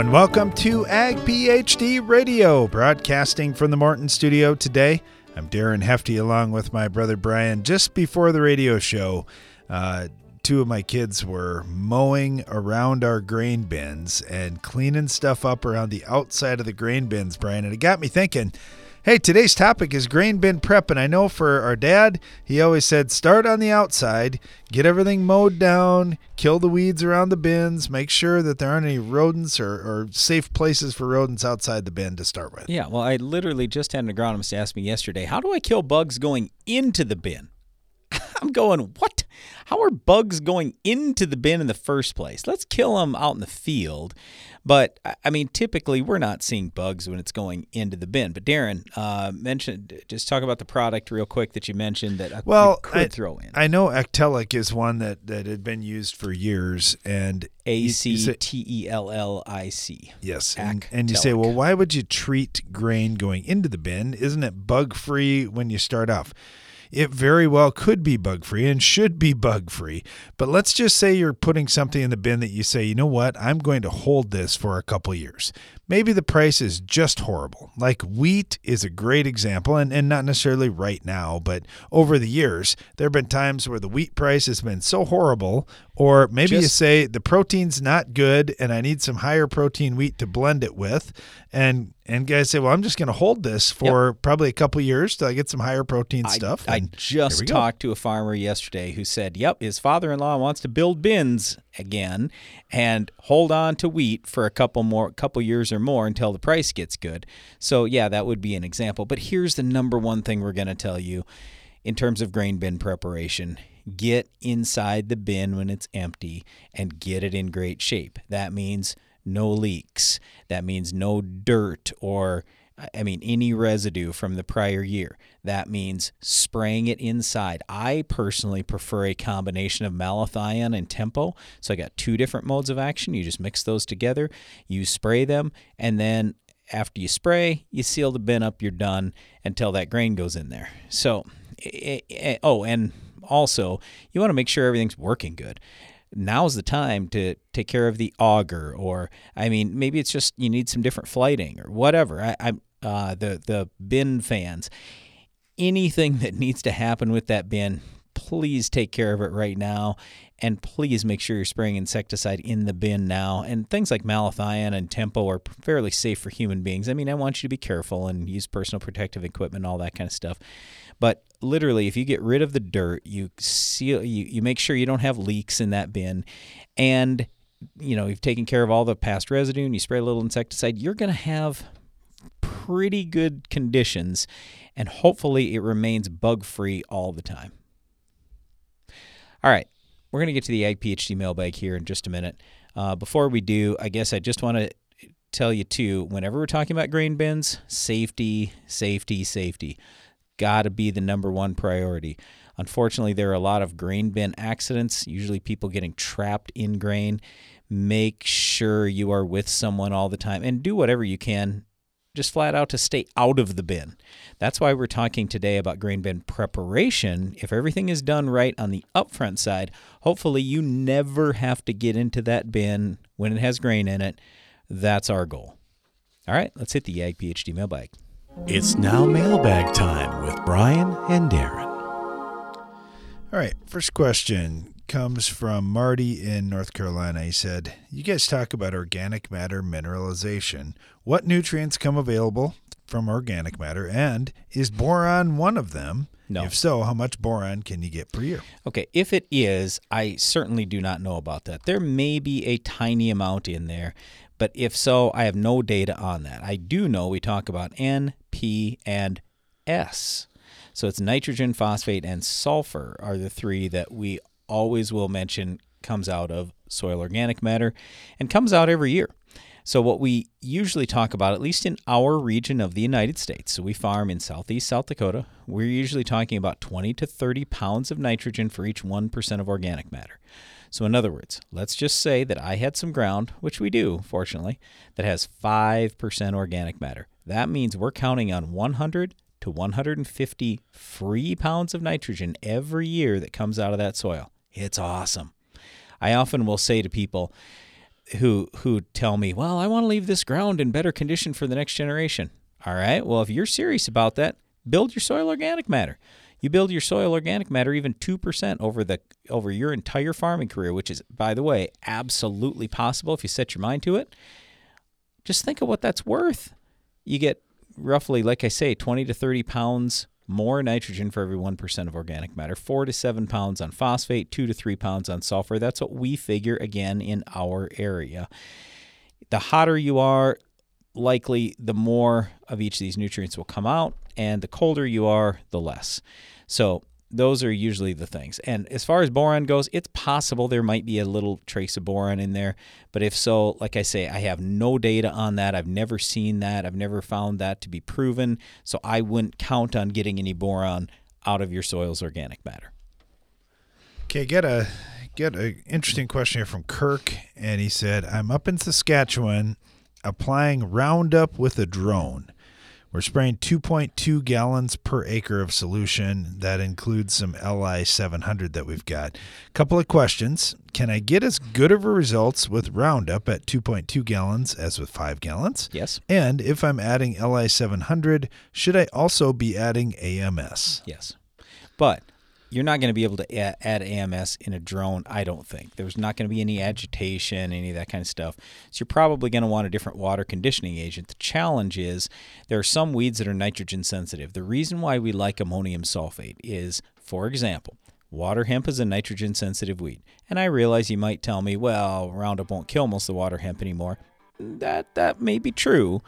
and welcome to Ag PhD Radio, broadcasting from the Morton studio today. I'm Darren Hefty along with my brother Brian. Just before the radio show, uh, two of my kids were mowing around our grain bins and cleaning stuff up around the outside of the grain bins, Brian. And it got me thinking Hey, today's topic is grain bin prep, and I know for our dad, he always said start on the outside, get everything mowed down, kill the weeds around the bins, make sure that there aren't any rodents or, or safe places for rodents outside the bin to start with. Yeah, well, I literally just had an agronomist ask me yesterday, how do I kill bugs going into the bin? I'm going, what? How are bugs going into the bin in the first place? Let's kill them out in the field. But I mean, typically we're not seeing bugs when it's going into the bin. But Darren uh, mentioned, just talk about the product real quick that you mentioned that well, could I, throw in. I know Actellic is one that, that had been used for years, and A C T E L L I C. Yes, and, and you say, well, why would you treat grain going into the bin? Isn't it bug free when you start off? It very well could be bug free and should be bug free. But let's just say you're putting something in the bin that you say, you know what, I'm going to hold this for a couple years. Maybe the price is just horrible. Like wheat is a great example, and, and not necessarily right now, but over the years, there have been times where the wheat price has been so horrible, or maybe just, you say the protein's not good and I need some higher protein wheat to blend it with. And and guys say, well, I'm just going to hold this for yep. probably a couple years till I get some higher protein I, stuff. I just talked to a farmer yesterday who said, yep, his father in law wants to build bins again and hold on to wheat for a couple more couple years or more until the price gets good. So yeah, that would be an example. But here's the number one thing we're going to tell you in terms of grain bin preparation. Get inside the bin when it's empty and get it in great shape. That means no leaks. That means no dirt or I mean, any residue from the prior year. That means spraying it inside. I personally prefer a combination of malathion and tempo. So I got two different modes of action. You just mix those together, you spray them, and then after you spray, you seal the bin up, you're done until that grain goes in there. So, eh, eh, eh, oh, and also, you want to make sure everything's working good now's the time to take care of the auger or i mean maybe it's just you need some different flighting or whatever i, I uh, the the bin fans. Anything that needs to happen with that bin please take care of it right now. And please make sure you're spraying insecticide in the bin now. And things like malathion and tempo are fairly safe for human beings. I mean i want you to be careful and use personal protective equipment all that kind of stuff. But literally, if you get rid of the dirt, you seal, you, you make sure you don't have leaks in that bin, and you know you've taken care of all the past residue, and you spray a little insecticide, you're going to have pretty good conditions, and hopefully it remains bug free all the time. All right, we're going to get to the Ag PhD mailbag here in just a minute. Uh, before we do, I guess I just want to tell you too whenever we're talking about grain bins, safety, safety, safety got to be the number one priority. Unfortunately, there are a lot of grain bin accidents, usually people getting trapped in grain. Make sure you are with someone all the time and do whatever you can just flat out to stay out of the bin. That's why we're talking today about grain bin preparation. If everything is done right on the upfront side, hopefully you never have to get into that bin when it has grain in it. That's our goal. All right, let's hit the Ag PhD mailbag. It's now mailbag time with Brian and Darren. All right, first question comes from Marty in North Carolina. He said, You guys talk about organic matter mineralization. What nutrients come available from organic matter, and is boron one of them? No. If so, how much boron can you get per year? Okay, if it is, I certainly do not know about that. There may be a tiny amount in there, but if so, I have no data on that. I do know we talk about N, P, and S. So it's nitrogen, phosphate, and sulfur are the three that we always will mention comes out of soil organic matter and comes out every year. So, what we usually talk about, at least in our region of the United States, so we farm in southeast South Dakota, we're usually talking about 20 to 30 pounds of nitrogen for each 1% of organic matter. So, in other words, let's just say that I had some ground, which we do, fortunately, that has 5% organic matter. That means we're counting on 100 to 150 free pounds of nitrogen every year that comes out of that soil. It's awesome. I often will say to people, who who tell me, "Well, I want to leave this ground in better condition for the next generation." All right. Well, if you're serious about that, build your soil organic matter. You build your soil organic matter even 2% over the over your entire farming career, which is by the way, absolutely possible if you set your mind to it. Just think of what that's worth. You get roughly like I say 20 to 30 pounds more nitrogen for every 1% of organic matter, 4 to 7 pounds on phosphate, 2 to 3 pounds on sulfur. That's what we figure again in our area. The hotter you are, likely the more of each of these nutrients will come out, and the colder you are, the less. So those are usually the things. And as far as boron goes, it's possible there might be a little trace of boron in there. But if so, like I say, I have no data on that. I've never seen that. I've never found that to be proven. So I wouldn't count on getting any boron out of your soil's organic matter. Okay, get a get an interesting question here from Kirk, and he said, "I'm up in Saskatchewan, applying Roundup with a drone." We're spraying 2.2 gallons per acre of solution. That includes some LI 700 that we've got. Couple of questions. Can I get as good of a results with Roundup at 2.2 gallons as with 5 gallons? Yes. And if I'm adding LI 700, should I also be adding AMS? Yes. But you're not going to be able to add AMS in a drone, I don't think. There's not going to be any agitation, any of that kind of stuff. So you're probably going to want a different water conditioning agent. The challenge is there are some weeds that are nitrogen sensitive. The reason why we like ammonium sulfate is, for example, Water hemp is a nitrogen sensitive weed. And I realize you might tell me, well, Roundup won't kill most of the water hemp anymore. That that may be true,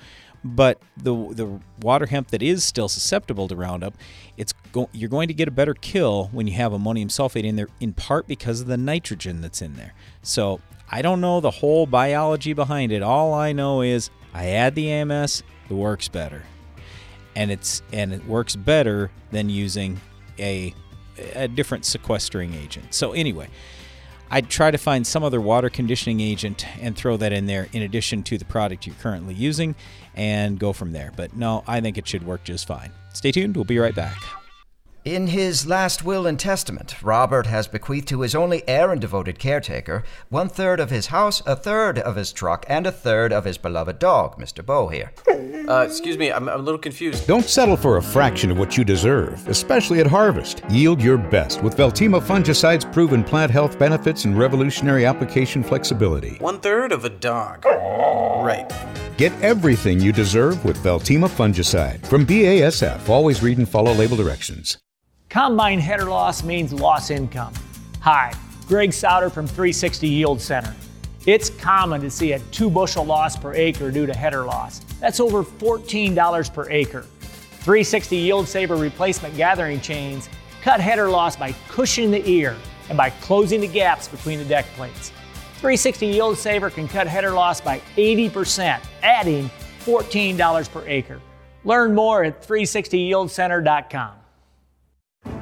but the the water hemp that is still susceptible to Roundup, it's go, you're going to get a better kill when you have ammonium sulfate in there, in part because of the nitrogen that's in there. So I don't know the whole biology behind it. All I know is I add the AMS, it works better, and it's and it works better than using a a different sequestering agent. So anyway. I'd try to find some other water conditioning agent and throw that in there in addition to the product you're currently using and go from there. But no, I think it should work just fine. Stay tuned, we'll be right back. In his last will and testament, Robert has bequeathed to his only heir and devoted caretaker one third of his house, a third of his truck, and a third of his beloved dog, Mr. Bow here. Uh, excuse me, I'm, I'm a little confused. Don't settle for a fraction of what you deserve, especially at harvest. Yield your best with Veltima fungicide's proven plant health benefits and revolutionary application flexibility. One third of a dog. Right. Get everything you deserve with Veltima fungicide. From BASF, always read and follow label directions. Combine header loss means loss income. Hi, Greg Sauder from 360 Yield Center. It's common to see a two bushel loss per acre due to header loss. That's over $14 per acre. 360 Yield Saver replacement gathering chains cut header loss by cushioning the ear and by closing the gaps between the deck plates. 360 Yield Saver can cut header loss by 80%, adding $14 per acre. Learn more at 360yieldcenter.com.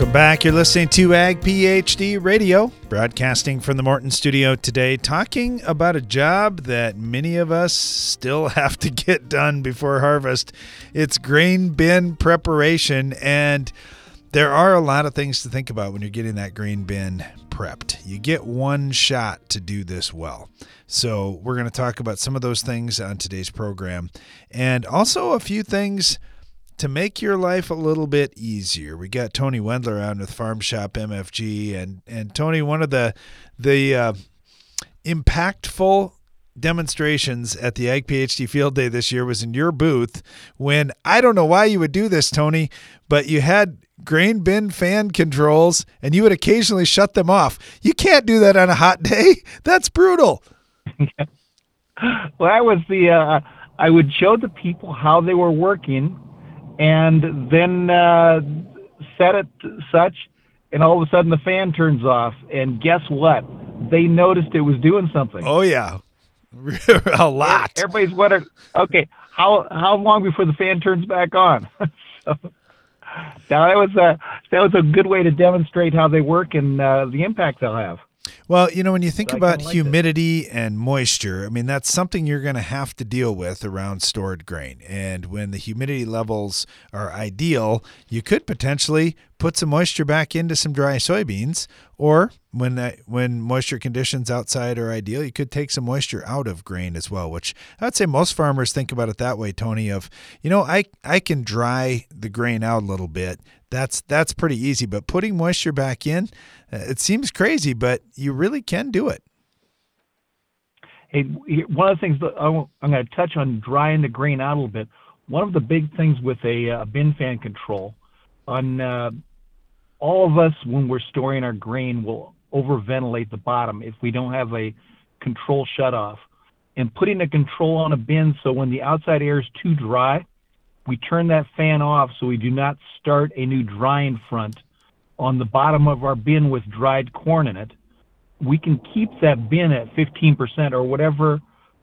Welcome back. You're listening to Ag PhD Radio, broadcasting from the Morton studio today, talking about a job that many of us still have to get done before harvest. It's grain bin preparation. And there are a lot of things to think about when you're getting that grain bin prepped. You get one shot to do this well. So, we're going to talk about some of those things on today's program and also a few things to make your life a little bit easier, we got Tony Wendler on with Farm Shop MFG, and and Tony, one of the the uh, impactful demonstrations at the Ag PhD Field Day this year was in your booth when I don't know why you would do this, Tony, but you had grain bin fan controls and you would occasionally shut them off. You can't do that on a hot day. That's brutal. well, that was the uh, I would show the people how they were working, and then uh, set it such, and all of a sudden the fan turns off, and guess what? They noticed it was doing something. Oh yeah, a lot. Everybody's wondering, okay, how how long before the fan turns back on? so, now that was a that was a good way to demonstrate how they work and uh, the impact they'll have. Well, you know, when you think about like humidity it. and moisture, I mean, that's something you're going to have to deal with around stored grain. And when the humidity levels are ideal, you could potentially put some moisture back into some dry soybeans. Or when that, when moisture conditions outside are ideal, you could take some moisture out of grain as well, which I'd say most farmers think about it that way, Tony, of, you know, I, I can dry the grain out a little bit. That's that's pretty easy, but putting moisture back in, uh, it seems crazy, but you really can do it. Hey, one of the things that I'm going to touch on drying the grain out a little bit. One of the big things with a uh, bin fan control on uh, all of us when we're storing our grain will overventilate the bottom if we don't have a control shut off. And putting a control on a bin so when the outside air is too dry, we turn that fan off so we do not start a new drying front on the bottom of our bin with dried corn in it. We can keep that bin at 15% or whatever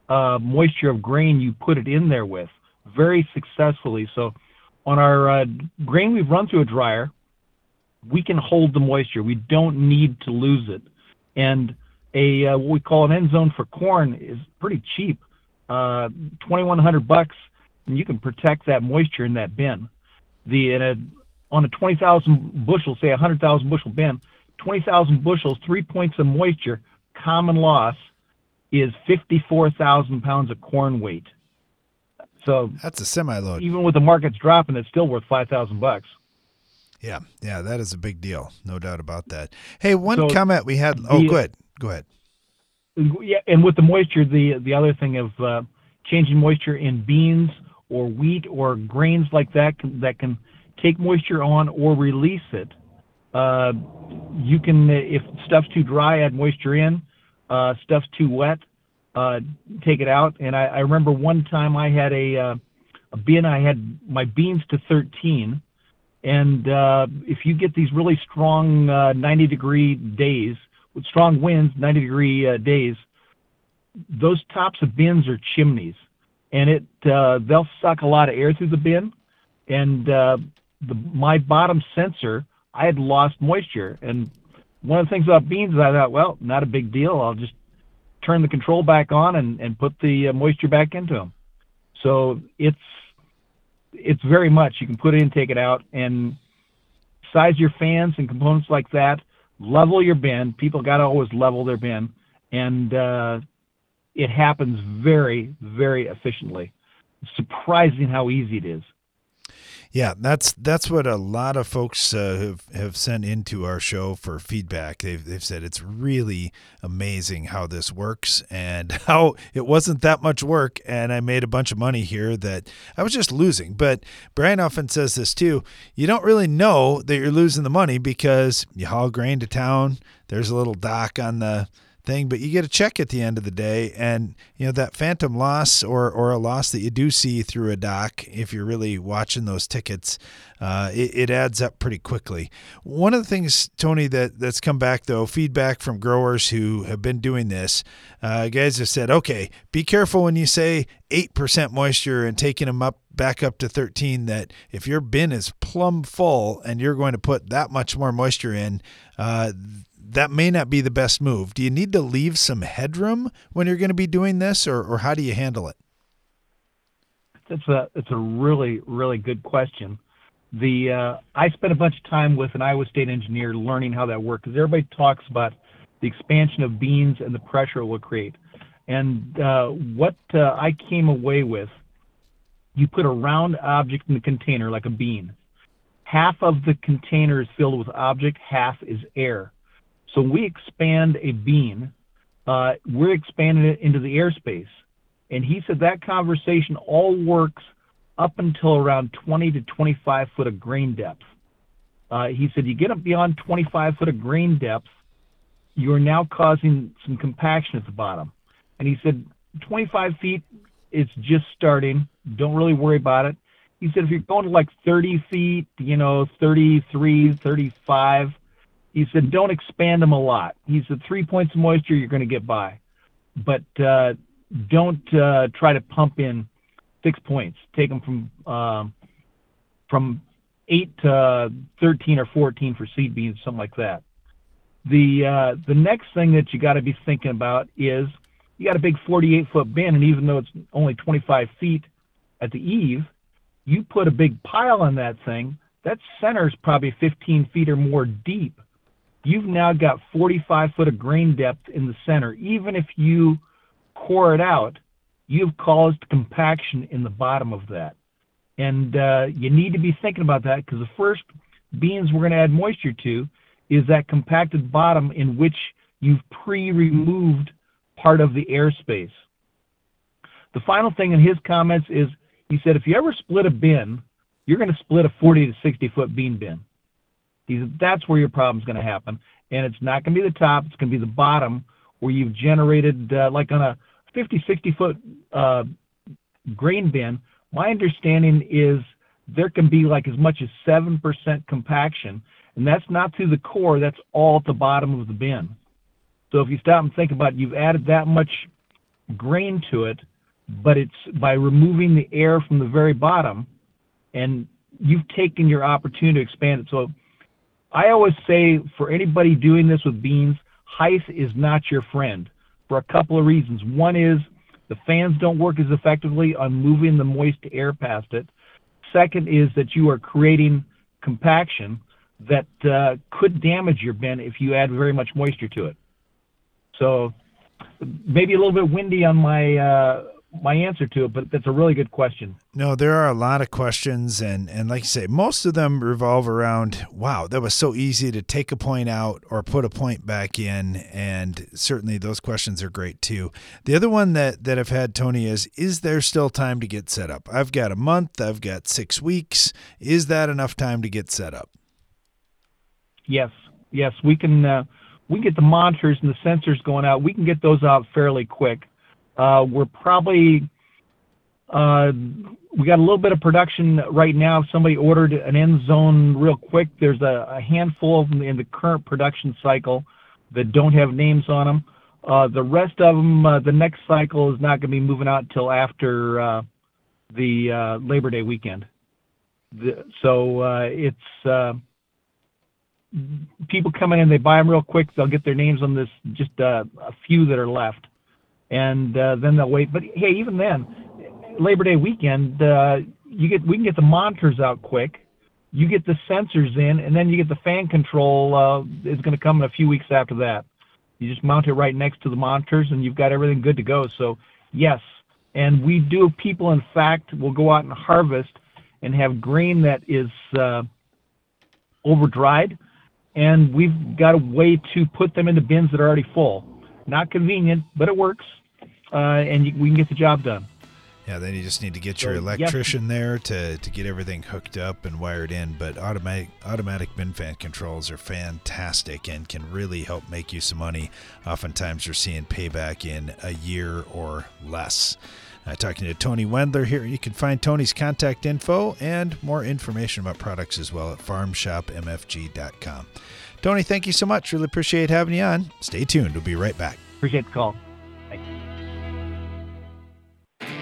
uh, moisture of grain you put it in there with very successfully. So on our uh, grain we've run through a dryer, we can hold the moisture. We don't need to lose it. And a uh, what we call an end zone for corn is pretty cheap, uh, 2,100 bucks and you can protect that moisture in that bin. The in a, on a 20,000 bushel, say a 100,000 bushel bin, 20,000 bushels, three points of moisture, common loss is 54,000 pounds of corn weight. So that's a semi load. Even with the markets dropping, it's still worth 5,000 bucks. Yeah, yeah, that is a big deal, no doubt about that. Hey, one so comment we had. Oh, the, go ahead, go ahead. Yeah, and with the moisture, the the other thing of uh, changing moisture in beans or wheat or grains like that can, that can take moisture on or release it. Uh, you can, if stuff's too dry, add moisture in. Uh, stuff's too wet, uh, take it out. And I, I remember one time I had a, uh, a bin. I had my beans to 13, and uh, if you get these really strong uh, 90 degree days with strong winds, 90 degree uh, days, those tops of bins are chimneys and it uh, they'll suck a lot of air through the bin. And uh, the my bottom sensor, I had lost moisture. And one of the things about beans is I thought, well, not a big deal. I'll just turn the control back on and, and put the uh, moisture back into them. So it's it's very much you can put it in, take it out, and size your fans and components like that. Level your bin. People got to always level their bin, and uh, it happens very, very efficiently. surprising how easy it is. Yeah, that's that's what a lot of folks uh, have have sent into our show for feedback. They've they've said it's really amazing how this works and how it wasn't that much work, and I made a bunch of money here that I was just losing. But Brian often says this too: you don't really know that you're losing the money because you haul grain to town. There's a little dock on the thing, but you get a check at the end of the day, and you know that phantom loss or or a loss that you do see through a dock if you're really watching those tickets, uh, it, it, adds up pretty quickly. One of the things, Tony, that that's come back though, feedback from growers who have been doing this, uh, guys have said, okay, be careful when you say eight percent moisture and taking them up back up to 13 that if your bin is plumb full and you're going to put that much more moisture in uh, that may not be the best move. Do you need to leave some headroom when you're going to be doing this, or, or how do you handle it? That's a it's a really really good question. The uh, I spent a bunch of time with an Iowa State engineer learning how that works because everybody talks about the expansion of beans and the pressure it will create. And uh, what uh, I came away with you put a round object in the container like a bean. Half of the container is filled with object, half is air. So we expand a bean, uh, we're expanding it into the airspace. And he said that conversation all works up until around 20 to 25 foot of grain depth. Uh, he said you get up beyond 25 foot of grain depth, you are now causing some compaction at the bottom. And he said 25 feet, it's just starting. Don't really worry about it. He said if you're going to like 30 feet, you know, 33, 35, he said don't expand them a lot. He said three points of moisture you're going to get by, but uh, don't uh, try to pump in six points. Take them from um, from eight to 13 or 14 for seed beans, something like that. The uh, the next thing that you got to be thinking about is you got a big 48 foot bin, and even though it's only 25 feet at the eave, you put a big pile on that thing. That center is probably 15 feet or more deep. You've now got 45 foot of grain depth in the center. Even if you core it out, you've caused compaction in the bottom of that. And uh, you need to be thinking about that because the first beans we're going to add moisture to is that compacted bottom in which you've pre-removed part of the airspace. The final thing in his comments is he said, if you ever split a bin, you're going to split a 40 to 60 foot bean bin. He said, that's where your problem's going to happen. And it's not going to be the top, it's going to be the bottom where you've generated, uh, like on a 50, 60 foot uh, grain bin. My understanding is there can be like as much as 7% compaction. And that's not through the core, that's all at the bottom of the bin. So if you stop and think about it, you've added that much grain to it, but it's by removing the air from the very bottom, and you've taken your opportunity to expand it. So I always say for anybody doing this with beans, height is not your friend for a couple of reasons. One is the fans don't work as effectively on moving the moist air past it. Second is that you are creating compaction that uh, could damage your bin if you add very much moisture to it. So maybe a little bit windy on my uh, my answer to it, but that's a really good question. No, there are a lot of questions, and and like you say, most of them revolve around, wow, that was so easy to take a point out or put a point back in, and certainly those questions are great too. The other one that that I've had, Tony, is is there still time to get set up? I've got a month, I've got six weeks. Is that enough time to get set up? Yes, yes, we can. Uh, we get the monitors and the sensors going out. We can get those out fairly quick. Uh, we're probably uh, we got a little bit of production right now. Somebody ordered an end zone real quick, there's a, handful of them in the current production cycle that don't have names on them. Uh, the rest of them, the next cycle is not going to be moving out until after the Labor Day weekend. So it's people coming in, they buy them real quick. They'll get their names on this, just a few that are left, and uh, then they'll wait. But hey, even then, Labor Day weekend, uh, you get we can get the monitors out quick. You get the sensors in, and then you get the fan control. Uh, is going to come in a few weeks after that. You just mount it right next to the monitors, and you've got everything good to go. So yes, and we do. People, in fact, will go out and harvest and have grain that is uh, over dried and we've got a way to put them into bins that are already full. Not convenient, but it works, uh, and you, we can get the job done. Yeah, then you just need to get your electrician there to, to get everything hooked up and wired in. But automatic automatic bin fan controls are fantastic and can really help make you some money. Oftentimes, you're seeing payback in a year or less. Uh, talking to Tony Wendler here. You can find Tony's contact info and more information about products as well at farmshopmfg.com. Tony, thank you so much. Really appreciate having you on. Stay tuned. We'll be right back. Appreciate the call. Thanks.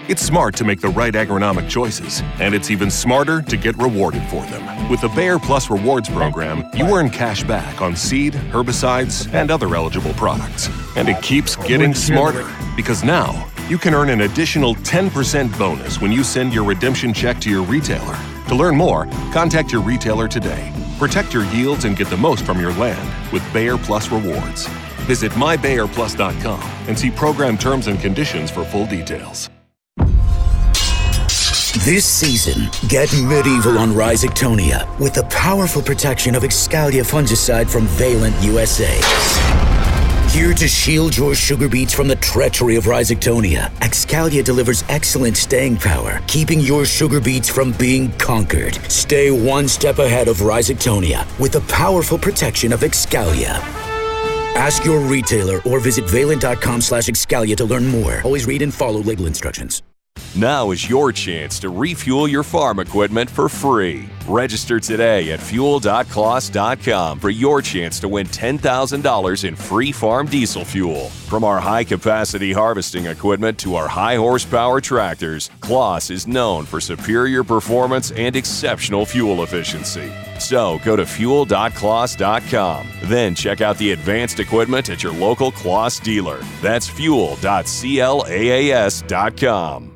It's smart to make the right agronomic choices, and it's even smarter to get rewarded for them. With the Bayer Plus Rewards program, you earn cash back on seed, herbicides, and other eligible products. And it keeps getting smarter because now you can earn an additional 10% bonus when you send your redemption check to your retailer. To learn more, contact your retailer today. Protect your yields and get the most from your land with Bayer Plus Rewards. Visit mybayerplus.com and see program terms and conditions for full details. This season, get medieval on Rhizoctonia with the powerful protection of Excalia fungicide from Valent USA. Here to shield your sugar beets from the treachery of Rhizoctonia, Excalia delivers excellent staying power, keeping your sugar beets from being conquered. Stay one step ahead of Rhizoctonia with the powerful protection of Excalia. Ask your retailer or visit valent.com slash Excalia to learn more. Always read and follow label instructions. Now is your chance to refuel your farm equipment for free. Register today at fuel.claas.com for your chance to win $10,000 in free farm diesel fuel. From our high capacity harvesting equipment to our high horsepower tractors, Claas is known for superior performance and exceptional fuel efficiency. So go to fuel.claas.com. Then check out the advanced equipment at your local Claas dealer. That's fuel.claas.com.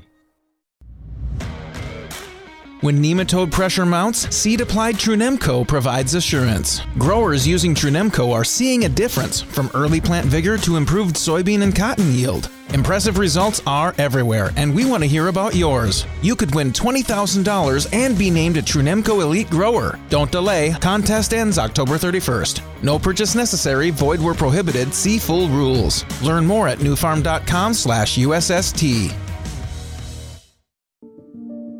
When nematode pressure mounts, seed applied Trunemco provides assurance. Growers using Trunemco are seeing a difference from early plant vigor to improved soybean and cotton yield. Impressive results are everywhere, and we want to hear about yours. You could win $20,000 and be named a Trunemco Elite Grower. Don't delay, contest ends October 31st. No purchase necessary, void where prohibited, see full rules. Learn more at nufarm.com slash USST.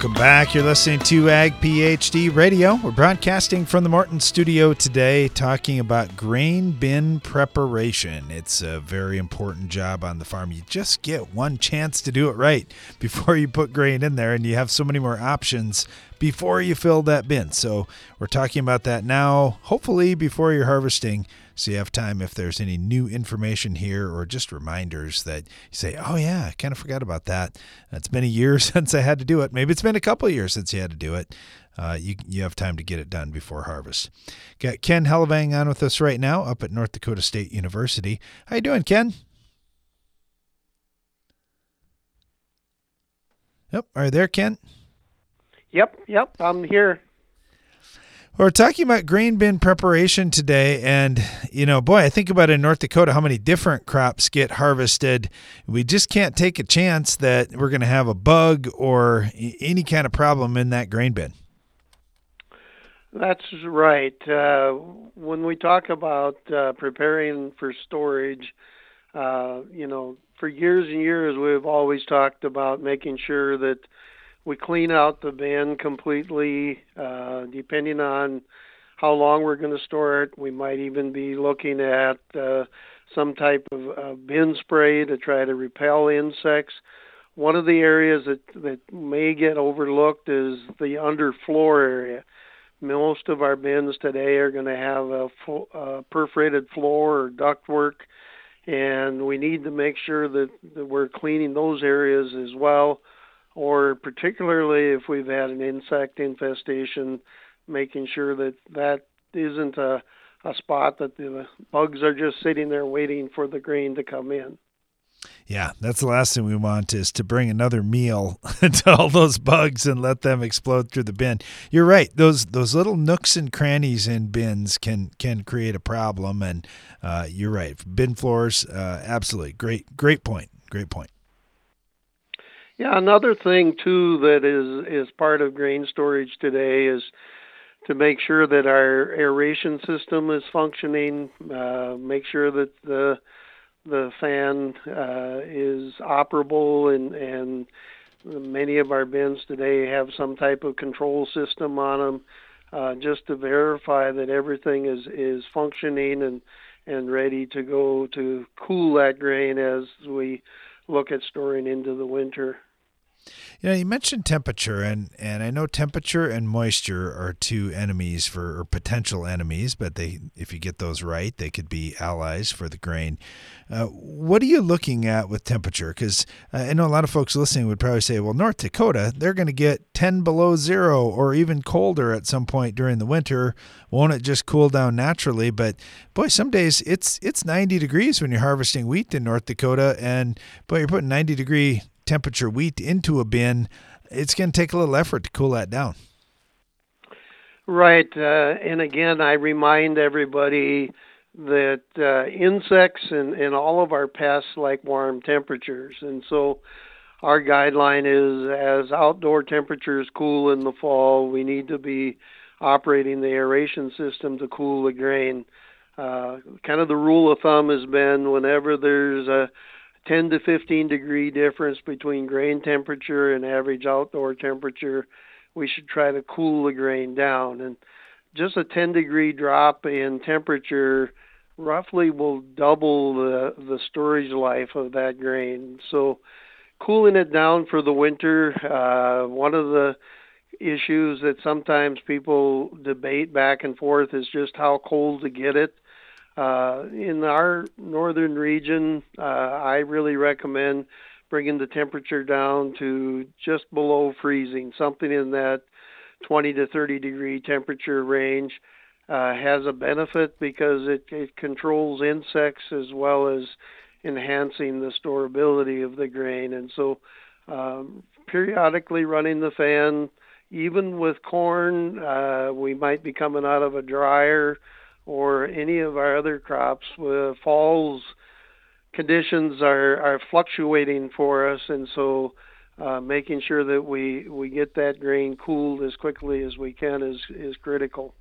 Welcome back. You're listening to Ag PhD Radio. We're broadcasting from the Morton studio today, talking about grain bin preparation. It's a very important job on the farm. You just get one chance to do it right before you put grain in there, and you have so many more options before you fill that bin. So, we're talking about that now, hopefully, before you're harvesting so you have time if there's any new information here or just reminders that you say, oh, yeah, I kind of forgot about that. It's been a year since I had to do it. Maybe it's been a couple years since you had to do it. Uh, you, you have time to get it done before harvest. Got Ken Hellevang on with us right now up at North Dakota State University. How you doing, Ken? Yep. Are you there, Ken? Yep, yep, I'm here. We're talking about grain bin preparation today, and you know, boy, I think about in North Dakota how many different crops get harvested. We just can't take a chance that we're going to have a bug or any kind of problem in that grain bin. That's right. Uh, when we talk about uh, preparing for storage, uh, you know, for years and years we've always talked about making sure that we clean out the bin completely. Uh, depending on how long we're going to store it, we might even be looking at uh, some type of uh, bin spray to try to repel insects. One of the areas that, that may get overlooked is the underfloor area. Most of our bins today are going to have a perforated floor or ductwork, and we need to make sure that, that we're cleaning those areas as well or particularly if we've had an insect infestation, making sure that that isn't a, a spot that the bugs are just sitting there waiting for the grain to come in. Yeah, that's the last thing we want is to bring another meal to all those bugs and let them explode through the bin. You're right; those those little nooks and crannies in bins can can create a problem. And uh, you're right, bin floors, uh, absolutely great, great point, great point. Yeah, another thing too that is is part of grain storage today is to make sure that our aeration system is functioning, uh, make sure that the the fan uh, is operable, and and many of our bins today have some type of control system on them, uh, just to verify that everything is is functioning and and ready to go to cool that grain as we look at storing into the winter. You know, you mentioned temperature, and, and I know temperature and moisture are two enemies for or potential enemies, but they if you get those right, they could be allies for the grain. Uh, what are you looking at with temperature? Because uh, I know a lot of folks listening would probably say, well, North Dakota, they're going to get 10 below zero or even colder at some point during the winter. Won't it just cool down naturally? But boy, some days it's it's 90 degrees when you're harvesting wheat in North Dakota, and boy, you're putting 90 degree temperature wheat into a bin, it's going to take a little effort to cool that down. Right. Uh, and again, I remind everybody that uh, insects and, and all of our pests like warm temperatures. And so our guideline is as outdoor temperatures cool in the fall, we need to be operating the aeration system to cool the grain. Uh, kind of the rule of thumb has been whenever there's a 10 to 15 degree difference between grain temperature and average outdoor temperature, we should try to cool the grain down. And just a 10 degree drop in temperature roughly will double the, the storage life of that grain. So, cooling it down for the winter, uh, one of the issues that sometimes people debate back and forth is just how cold to get it. Uh, in our northern region, uh, I really recommend bringing the temperature down to just below freezing, something in that 20 to 30 degree temperature range. Uh, has a benefit because it, it controls insects as well as enhancing the storability of the grain. And so, um, periodically running the fan, even with corn, uh, we might be coming out of a dryer or any of our other crops. Uh, falls conditions are, are fluctuating for us, and so uh, making sure that we, we get that grain cooled as quickly as we can is, is critical.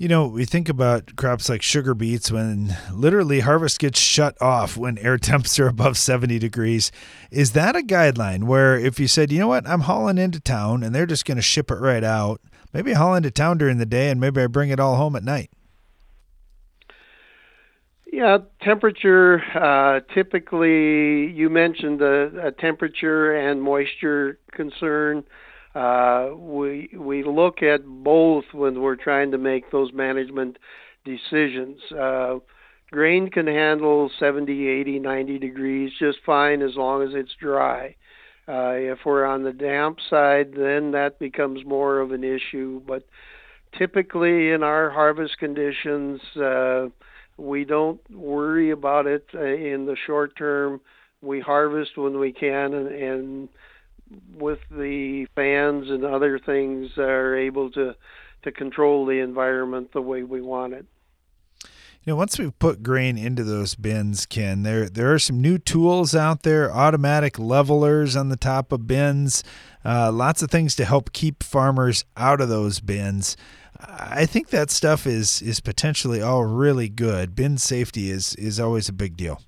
You know, we think about crops like sugar beets when literally harvest gets shut off when air temps are above 70 degrees. Is that a guideline where if you said, you know what, I'm hauling into town and they're just going to ship it right out, maybe I haul into town during the day and maybe I bring it all home at night? Yeah, temperature. Uh, typically, you mentioned a, a temperature and moisture concern. Uh, we we look at both when we're trying to make those management decisions. Uh, grain can handle 70, 80, 90 degrees just fine as long as it's dry. Uh, if we're on the damp side, then that becomes more of an issue. But typically, in our harvest conditions, uh, we don't worry about it uh, in the short term. We harvest when we can, and, and with the fans and other things, are able to to control the environment the way we want it. You know, once we've put grain into those bins, Ken, there there are some new tools out there, automatic levelers on the top of bins, uh, lots of things to help keep farmers out of those bins. I think that stuff is is potentially all really good. Bin safety is is always a big deal.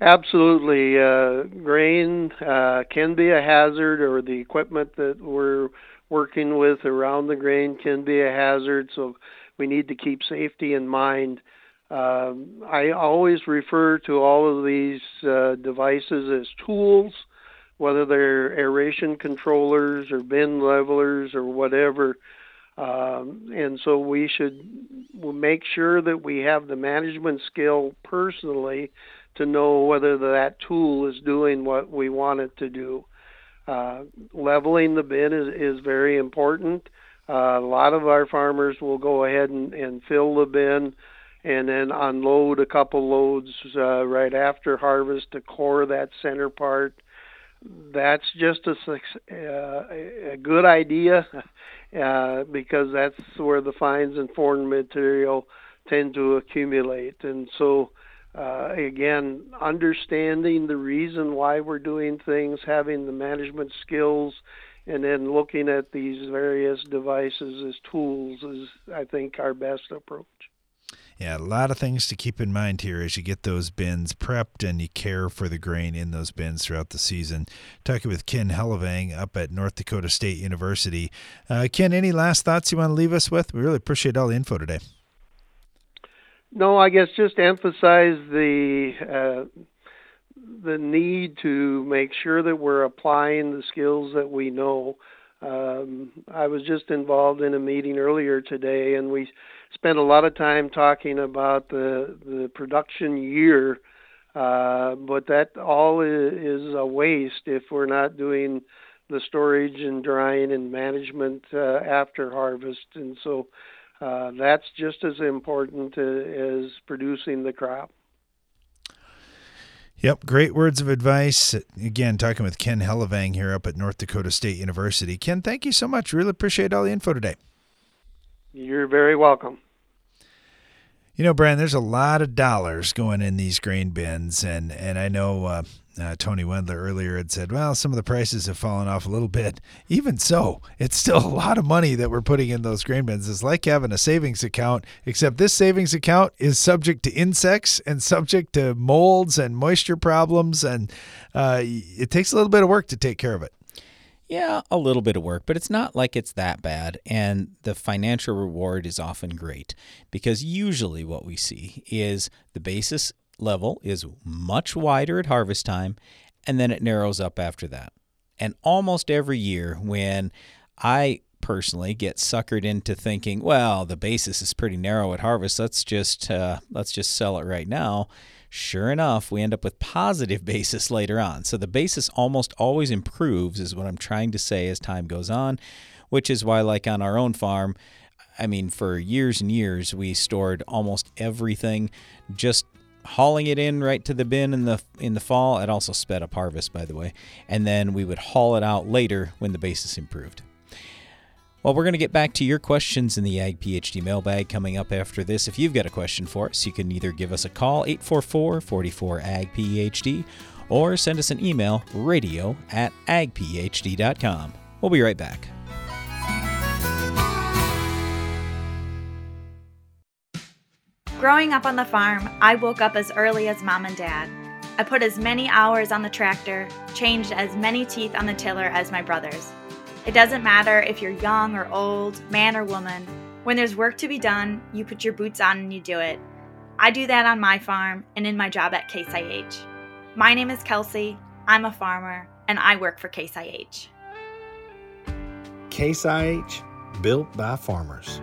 Absolutely, uh, grain uh, can be a hazard, or the equipment that we're working with around the grain can be a hazard. So we need to keep safety in mind. Um, I always refer to all of these uh, devices as tools, whether they're aeration controllers or bin levelers or whatever. Um, and so we should make sure that we have the management skill personally to know whether that tool is doing what we want it to do. Uh, leveling the bin is, is very important. Uh, a lot of our farmers will go ahead and, and fill the bin and then unload a couple loads uh, right after harvest to core that center part. That's just a, uh, a good idea uh, because that's where the fines and foreign material tend to accumulate. And so, uh, again, understanding the reason why we're doing things, having the management skills and then looking at these various devices as tools is, I think, our best approach. Yeah, a lot of things to keep in mind here as you get those bins prepped and you care for the grain in those bins throughout the season. Talking with Ken Hellevang up at North Dakota State University. Uh, Ken, any last thoughts you want to leave us with? We really appreciate all the info today. No, I guess just emphasize the uh, the need to make sure that we're applying the skills that we know. Um, I was just involved in a meeting earlier today, and we spent a lot of time talking about the the production year, uh, but that all is a waste if we're not doing the storage and drying and management uh, after harvest, and so uh, that's just as important as producing the crop. Yep, great words of advice. Again, talking with Ken Hellevang here up at North Dakota State University. Ken, thank you so much. Really appreciate all the info today. You're very welcome. You know, Brian, there's a lot of dollars going in these grain bins, and and I know uh, uh, Tony Wendler earlier had said, well, some of the prices have fallen off a little bit. Even so, it's still a lot of money that we're putting in those grain bins. It's like having a savings account, except this savings account is subject to insects and subject to molds and moisture problems, and uh, it takes a little bit of work to take care of it. Yeah, a little bit of work, but it's not like it's that bad. And the financial reward is often great because usually what we see is the basis level is much wider at harvest time and then it narrows up after that. And almost every year, when I personally get suckered into thinking, well, the basis is pretty narrow at harvest, let's just uh, let's just sell it right now Sure enough, we end up with positive basis later on. So the basis almost always improves, is what I'm trying to say as time goes on, which is why, like on our own farm, I mean, for years and years, we stored almost everything just hauling it in right to the bin in the in the fall. It also sped up harvest, by the way, and then we would haul it out later when the basis improved. Well, we're going to get back to your questions in the Ag PhD mailbag coming up after this. If you've got a question for us, you can either give us a call, 844 44 Ag PhD, or send us an email, radio at agphd.com. We'll be right back. Growing up on the farm, I woke up as early as mom and dad. I put as many hours on the tractor, changed as many teeth on the tiller as my brothers. It doesn't matter if you're young or old, man or woman. When there's work to be done, you put your boots on and you do it. I do that on my farm and in my job at Case IH. My name is Kelsey, I'm a farmer, and I work for Case IH. Case IH, built by farmers.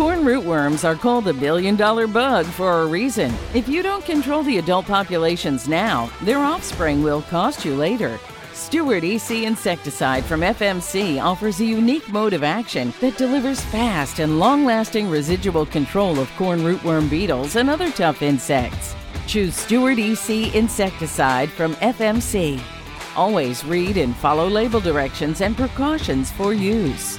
Corn rootworms are called the billion dollar bug for a reason. If you don't control the adult populations now, their offspring will cost you later. Steward EC insecticide from FMC offers a unique mode of action that delivers fast and long lasting residual control of corn rootworm beetles and other tough insects. Choose Steward EC insecticide from FMC. Always read and follow label directions and precautions for use.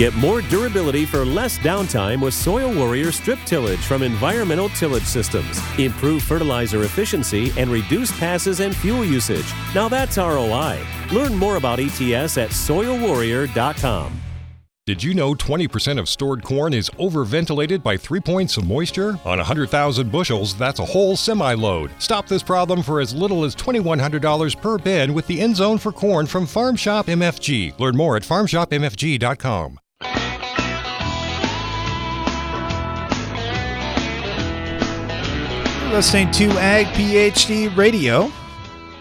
Get more durability for less downtime with Soil Warrior strip tillage from Environmental Tillage Systems. Improve fertilizer efficiency and reduce passes and fuel usage. Now that's ROI. Learn more about ETS at soilwarrior.com. Did you know 20% of stored corn is overventilated by three points of moisture? On 100,000 bushels, that's a whole semi load. Stop this problem for as little as $2,100 per bin with the End Zone for Corn from Farm Shop MFG. Learn more at farmshopmfg.com. listening to Ag PhD Radio.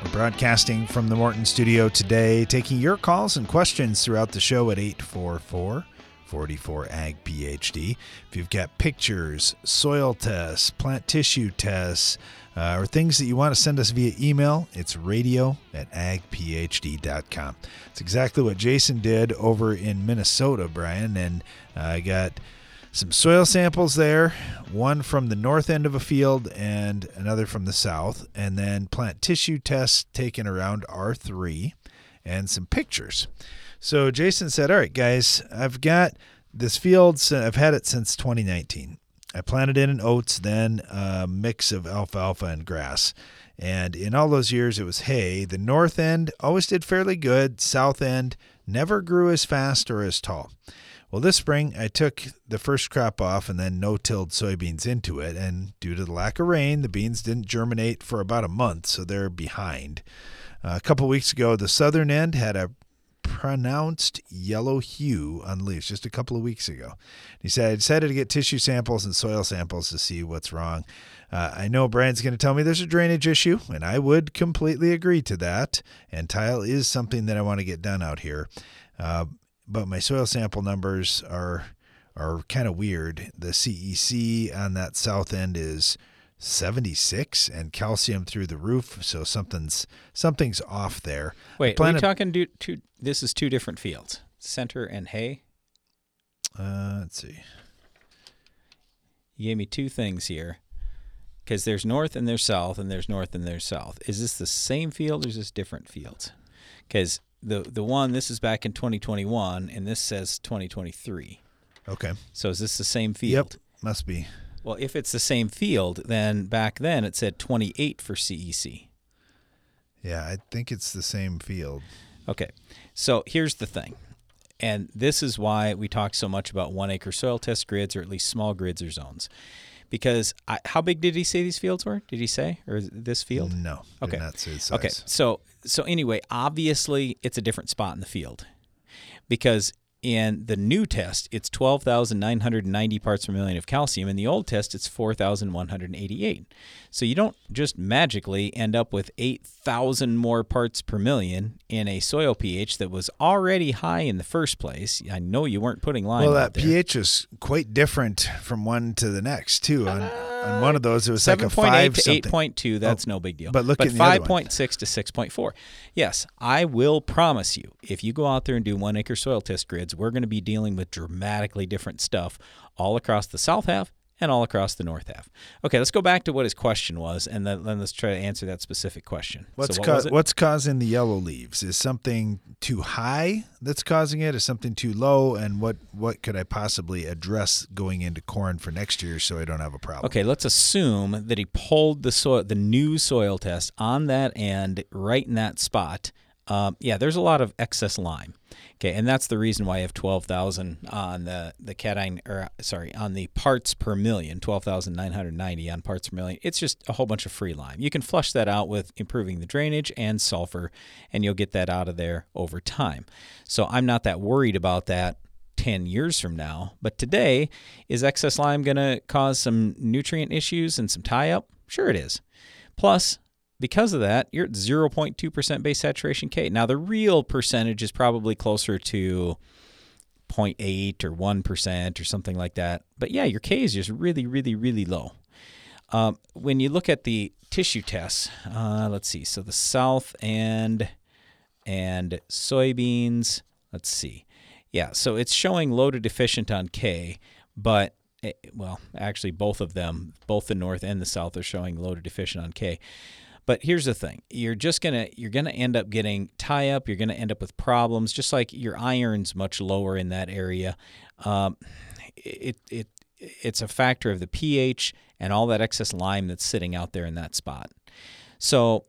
We're broadcasting from the Morton studio today, taking your calls and questions throughout the show at 844 44 Ag PhD. If you've got pictures, soil tests, plant tissue tests, uh, or things that you want to send us via email, it's radio at agphd.com. It's exactly what Jason did over in Minnesota, Brian, and I uh, got some soil samples there, one from the north end of a field and another from the south, and then plant tissue tests taken around R3 and some pictures. So Jason said, All right, guys, I've got this field, I've had it since 2019. I planted in oats, then a mix of alfalfa and grass. And in all those years, it was hay. The north end always did fairly good, south end never grew as fast or as tall. Well, this spring I took the first crop off and then no tilled soybeans into it. And due to the lack of rain, the beans didn't germinate for about a month, so they're behind. Uh, a couple weeks ago, the southern end had a pronounced yellow hue on leaves just a couple of weeks ago. He said, I decided to get tissue samples and soil samples to see what's wrong. Uh, I know Brian's going to tell me there's a drainage issue, and I would completely agree to that. And tile is something that I want to get done out here. Uh, but my soil sample numbers are are kind of weird. The CEC on that south end is 76 and calcium through the roof, so something's something's off there. Wait, are we talking two, two this is two different fields. Center and hay? Uh, let's see. You gave me two things here. Cuz there's north and there's south and there's north and there's south. Is this the same field or is this different fields? Cuz the the one this is back in 2021 and this says 2023. Okay. So is this the same field? Yep, must be. Well, if it's the same field, then back then it said 28 for CEC. Yeah, I think it's the same field. Okay. So here's the thing. And this is why we talk so much about one acre soil test grids or at least small grids or zones because I, how big did he say these fields were? Did he say or this field? No. Okay. not say size. Okay. So so anyway, obviously it's a different spot in the field because in the new test, it's 12,990 parts per million of calcium. In the old test, it's 4,188. So you don't just magically end up with 8,000 more parts per million in a soil pH that was already high in the first place. I know you weren't putting lime. Well, that pH is quite different from one to the next, too. On, on one of those, it was like a 5 to 8.2. That's oh, no big deal. But look but at 5.6 to 6.4. Yes, I will promise you, if you go out there and do one acre soil test we're going to be dealing with dramatically different stuff all across the south half and all across the north half. Okay, let's go back to what his question was, and then, then let's try to answer that specific question. What's so what what's causing the yellow leaves? Is something too high that's causing it? Is something too low? And what what could I possibly address going into corn for next year so I don't have a problem? Okay, let's assume that he pulled the soil, the new soil test on that end, right in that spot. Um, yeah, there's a lot of excess lime. Okay, and that's the reason why I have 12,000 on the the cation or sorry, on the parts per million, 12,990 on parts per million. It's just a whole bunch of free lime. You can flush that out with improving the drainage and sulfur and you'll get that out of there over time. So I'm not that worried about that 10 years from now. But today, is excess lime going to cause some nutrient issues and some tie up? Sure it is. Plus, because of that, you're at 0.2% base saturation K. Now, the real percentage is probably closer to 0.8 or 1% or something like that. But yeah, your K is just really, really, really low. Um, when you look at the tissue tests, uh, let's see. So the south and and soybeans. Let's see. Yeah, so it's showing low to deficient on K, but it, eh, well, actually both of them, both the north and the south, are showing low to deficient on K. But here's the thing: you're just gonna you're gonna end up getting tie up. You're gonna end up with problems, just like your iron's much lower in that area. Um, it it it's a factor of the pH and all that excess lime that's sitting out there in that spot. So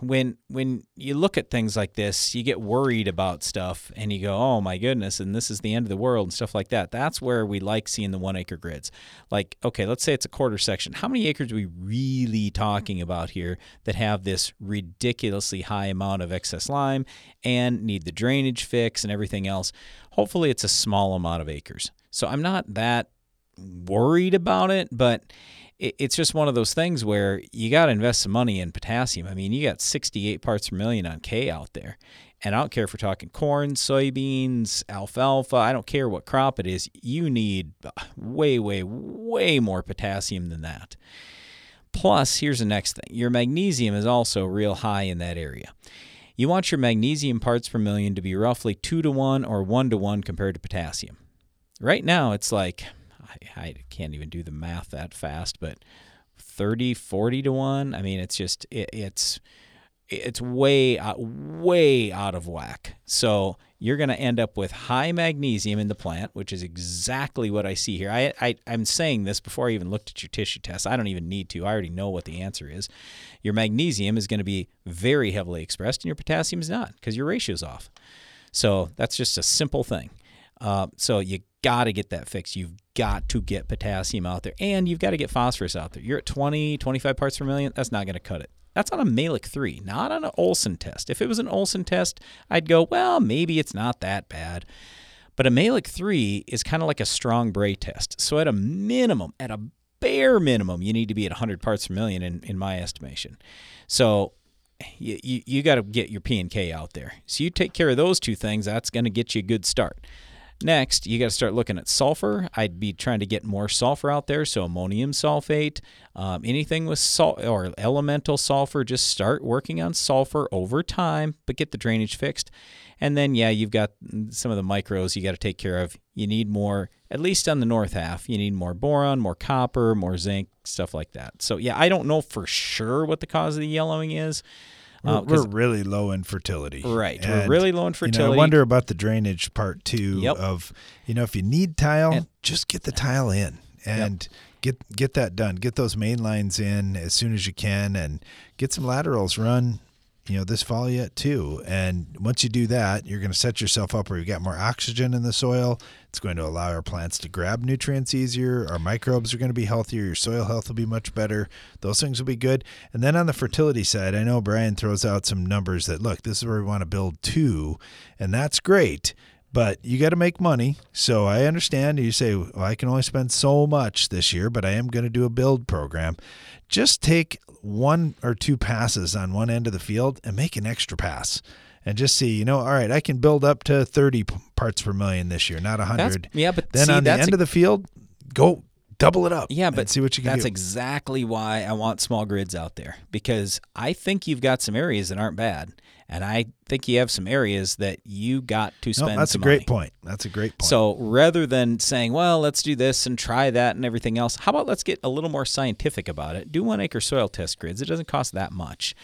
when when you look at things like this, you get worried about stuff and you go, "Oh my goodness, and this is the end of the world" and stuff like that. That's where we like seeing the 1 acre grids. Like, okay, let's say it's a quarter section. How many acres are we really talking about here that have this ridiculously high amount of excess lime and need the drainage fix and everything else? Hopefully it's a small amount of acres. So I'm not that worried about it, but it's just one of those things where you got to invest some money in potassium. I mean, you got 68 parts per million on K out there. And I don't care if we're talking corn, soybeans, alfalfa, I don't care what crop it is, you need way, way, way more potassium than that. Plus, here's the next thing your magnesium is also real high in that area. You want your magnesium parts per million to be roughly 2 to 1 or 1 to 1 compared to potassium. Right now, it's like I can't even do the math that fast, but 30, 40 to 1. I mean, it's just, it, it's, it's way out, way out of whack. So you're going to end up with high magnesium in the plant, which is exactly what I see here. I, I I'm saying this before I even looked at your tissue test. I don't even need to. I already know what the answer is. Your magnesium is going to be very heavily expressed, and your potassium is not because your ratio is off. So that's just a simple thing. Uh, so you got to get that fixed. You've got to get potassium out there and you've got to get phosphorus out there. You're at 20, 25 parts per million. That's not going to cut it. That's on a Mehlich 3, not on an Olsen test. If it was an Olsen test, I'd go, well, maybe it's not that bad. But a Mehlich 3 is kind of like a strong Bray test. So at a minimum, at a bare minimum, you need to be at 100 parts per million in, in my estimation. So you, you, you got to get your P and K out there. So you take care of those two things, that's going to get you a good start. Next, you got to start looking at sulfur. I'd be trying to get more sulfur out there, so ammonium sulfate, um, anything with salt or elemental sulfur. Just start working on sulfur over time, but get the drainage fixed. And then, yeah, you've got some of the micros you got to take care of. You need more, at least on the north half. You need more boron, more copper, more zinc, stuff like that. So, yeah, I don't know for sure what the cause of the yellowing is. We're, uh, we're, really low in fertility. Right. And, we're really low in fertility. You know, I wonder about the drainage part too yep. of, you know, if you need tile, and, just get the tile in and yep. get get that done. Get those main lines in as soon as you can and get some laterals run you know, this fall yet too. And once you do that, you're going to set yourself up where you got more oxygen in the soil. It's going to allow our plants to grab nutrients easier. Our microbes are going to be healthier. Your soil health will be much better. Those things will be good. And then on the fertility side, I know Brian throws out some numbers that look, this is where we want to build two, and that's great but you got to make money. So I understand you say, well, I can only spend so much this year, but I am going to do a build program. Just take one or two passes on one end of the field and make an extra pass and just see, you know, all right, I can build up to 30 parts per million this year, not 100. That's, yeah, but then see, on the end a, of the field, go double it up. Yeah, but see what you can that's do. exactly why I want small grids out there because I think you've got some areas that aren't bad. And I think you have some areas that you got to spend. No, that's a great money. point. That's a great point. So rather than saying, "Well, let's do this and try that and everything else," how about let's get a little more scientific about it? Do one acre soil test grids. It doesn't cost that much,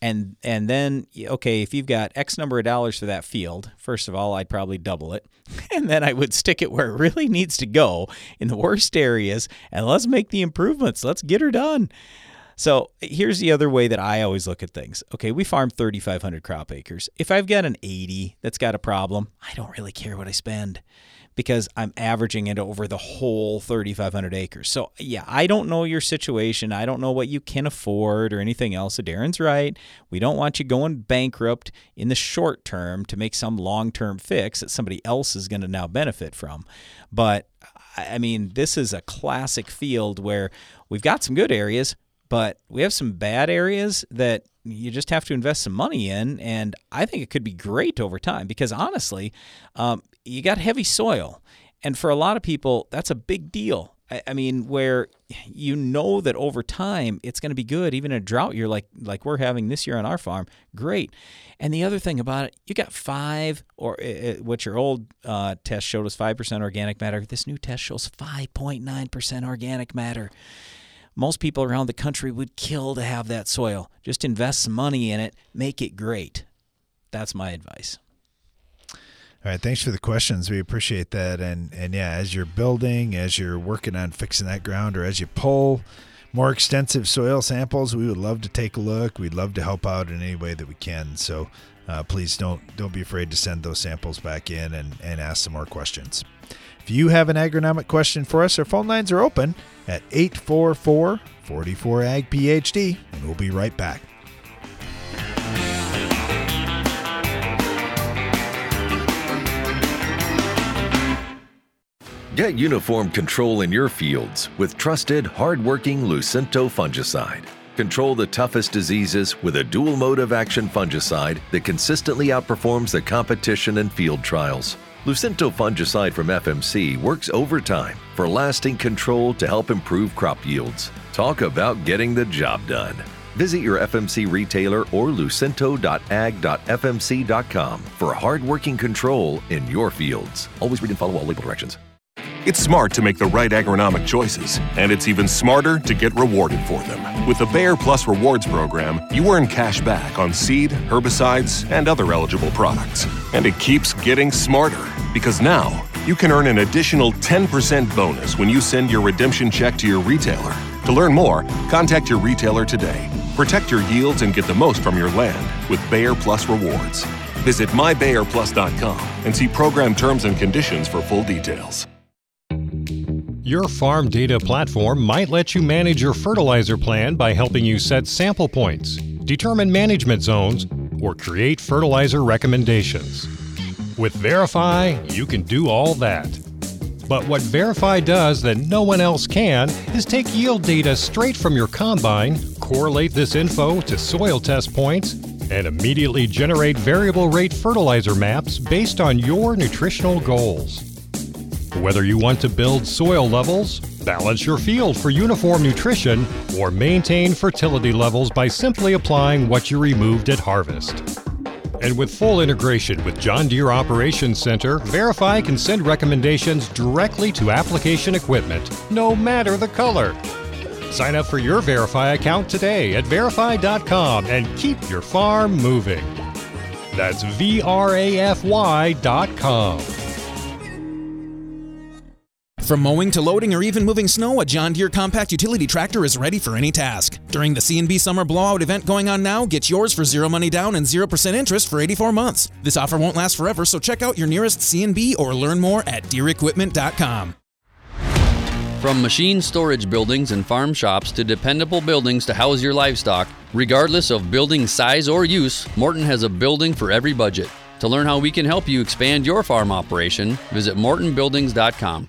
and and then okay, if you've got X number of dollars for that field, first of all, I'd probably double it, and then I would stick it where it really needs to go in the worst areas, and let's make the improvements. Let's get her done. So here's the other way that I always look at things. Okay, we farm 3,500 crop acres. If I've got an 80 that's got a problem, I don't really care what I spend because I'm averaging it over the whole 3,500 acres. So, yeah, I don't know your situation. I don't know what you can afford or anything else. So, Darren's right. We don't want you going bankrupt in the short term to make some long term fix that somebody else is going to now benefit from. But, I mean, this is a classic field where we've got some good areas, but we have some bad areas that you just have to invest some money in. And I think it could be great over time because honestly, um, you got heavy soil. And for a lot of people, that's a big deal. I, mean, where you know that over time it's going to be good, even in a drought year like like we're having this year on our farm, great. And the other thing about it, you got five, or uh, what your old uh, test showed us five percent organic matter. This new test shows five point nine percent organic matter most people around the country would kill to have that soil. Just invest some money in it, make it great. That's my advice. All right, thanks for the questions. We appreciate that. And and yeah, as you're building, as you're working on fixing that ground, or as you pull more extensive soil samples, we would love to take a look. We'd love to help out in any way that we can. So uh, please don't don't be afraid to send those samples back in and, and ask some more questions. If you have an agronomic question for us, our phone lines are open at 844 44 Ag PhD, and we'll be right back. Get uniform control in your fields with trusted, hard-working Lucento fungicide. Control the toughest diseases with a dual mode of action fungicide that consistently outperforms the competition in field trials. Lucento fungicide from FMC works overtime for lasting control to help improve crop yields. Talk about getting the job done. Visit your FMC retailer or lucento.ag.fmc.com for hard-working control in your fields. Always read and follow all label directions. It's smart to make the right agronomic choices, and it's even smarter to get rewarded for them. With the Bayer Plus Rewards program, you earn cash back on seed, herbicides, and other eligible products. And it keeps getting smarter because now you can earn an additional 10% bonus when you send your redemption check to your retailer. To learn more, contact your retailer today. Protect your yields and get the most from your land with Bayer Plus Rewards. Visit mybayerplus.com and see program terms and conditions for full details. Your farm data platform might let you manage your fertilizer plan by helping you set sample points, determine management zones, or create fertilizer recommendations. With Verify, you can do all that. But what Verify does that no one else can is take yield data straight from your combine, correlate this info to soil test points, and immediately generate variable rate fertilizer maps based on your nutritional goals. Whether you want to build soil levels, balance your field for uniform nutrition, or maintain fertility levels by simply applying what you removed at harvest. And with full integration with John Deere Operations Center, Verify can send recommendations directly to application equipment, no matter the color. Sign up for your Verify account today at verify.com and keep your farm moving. That's V R A F Y.com. From mowing to loading or even moving snow, a John Deere compact utility tractor is ready for any task. During the C&B Summer Blowout event going on now, get yours for zero money down and 0% interest for 84 months. This offer won't last forever, so check out your nearest C&B or learn more at DeereEquipment.com. From machine storage buildings and farm shops to dependable buildings to house your livestock, regardless of building size or use, Morton has a building for every budget. To learn how we can help you expand your farm operation, visit mortonbuildings.com.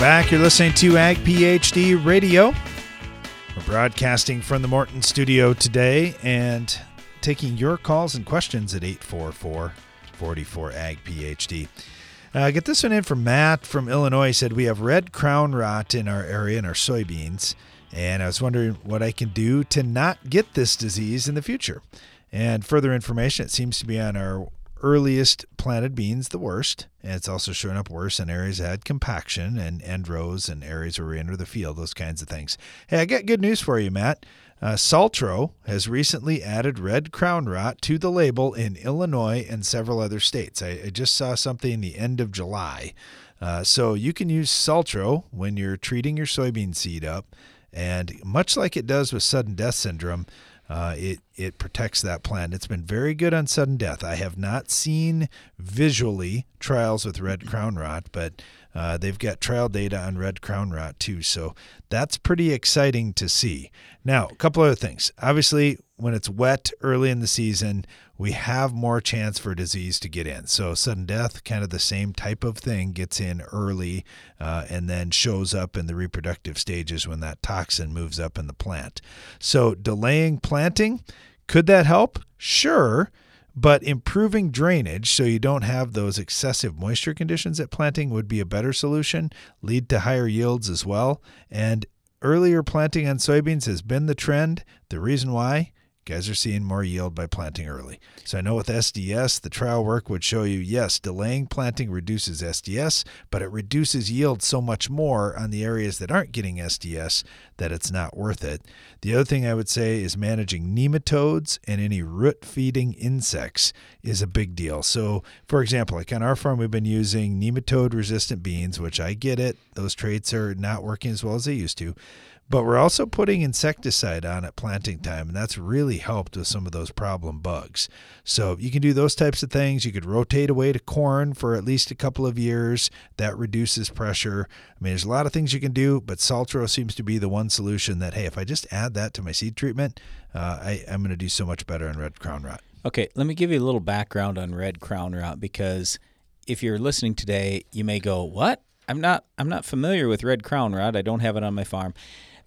back. You're listening to Ag PhD Radio. We're broadcasting from the Morton studio today and taking your calls and questions at 844 44 Ag PhD. Uh, get this one in from Matt from Illinois. He said, We have red crown rot in our area in our soybeans, and I was wondering what I can do to not get this disease in the future. And further information, it seems to be on our earliest planted beans the worst, and it's also showing up worse in areas that had compaction and end rows and areas where we enter the field, those kinds of things. Hey, I got good news for you, Matt. Uh, Saltro has recently added red crown rot to the label in Illinois and several other states. I, I just saw something the end of July. Uh, so you can use Saltro when you're treating your soybean seed up. And much like it does with sudden death syndrome, uh, it it protects that plant. It's been very good on sudden death. I have not seen visually trials with red crown rot, but Uh, they've got trial data on red crown rot too, so that's pretty exciting to see. Now, a couple other things. Obviously, when it's wet early in the season, we have more chance for disease to get in. So sudden death, kind of the same type of thing, gets in early uh, and then shows up in the reproductive stages when that toxin moves up in the plant. So delaying planting, could that help? Sure. But improving drainage so you don't have those excessive moisture conditions at planting would be a better solution, lead to higher yields as well. And earlier planting on soybeans has been the trend. The reason why? Guys are seeing more yield by planting early. So I know with SDS, the trial work would show you yes, delaying planting reduces SDS, but it reduces yield so much more on the areas that aren't getting SDS that it's not worth it. The other thing I would say is managing nematodes and any root feeding insects is a big deal. So, for example, like on our farm, we've been using nematode resistant beans, which I get it. Those traits are not working as well as they used to. But we're also putting insecticide on at planting time, and that's really helped with some of those problem bugs. So you can do those types of things. You could rotate away to corn for at least a couple of years. That reduces pressure. I mean, there's a lot of things you can do, but Saltro seems to be the one solution that, hey, if I just add that to my seed treatment, uh, I, I'm going to do so much better on red crown rot. Okay, let me give you a little background on red crown rot because if you're listening today, you may go, "What? I'm not I'm not familiar with red crown rot. I don't have it on my farm."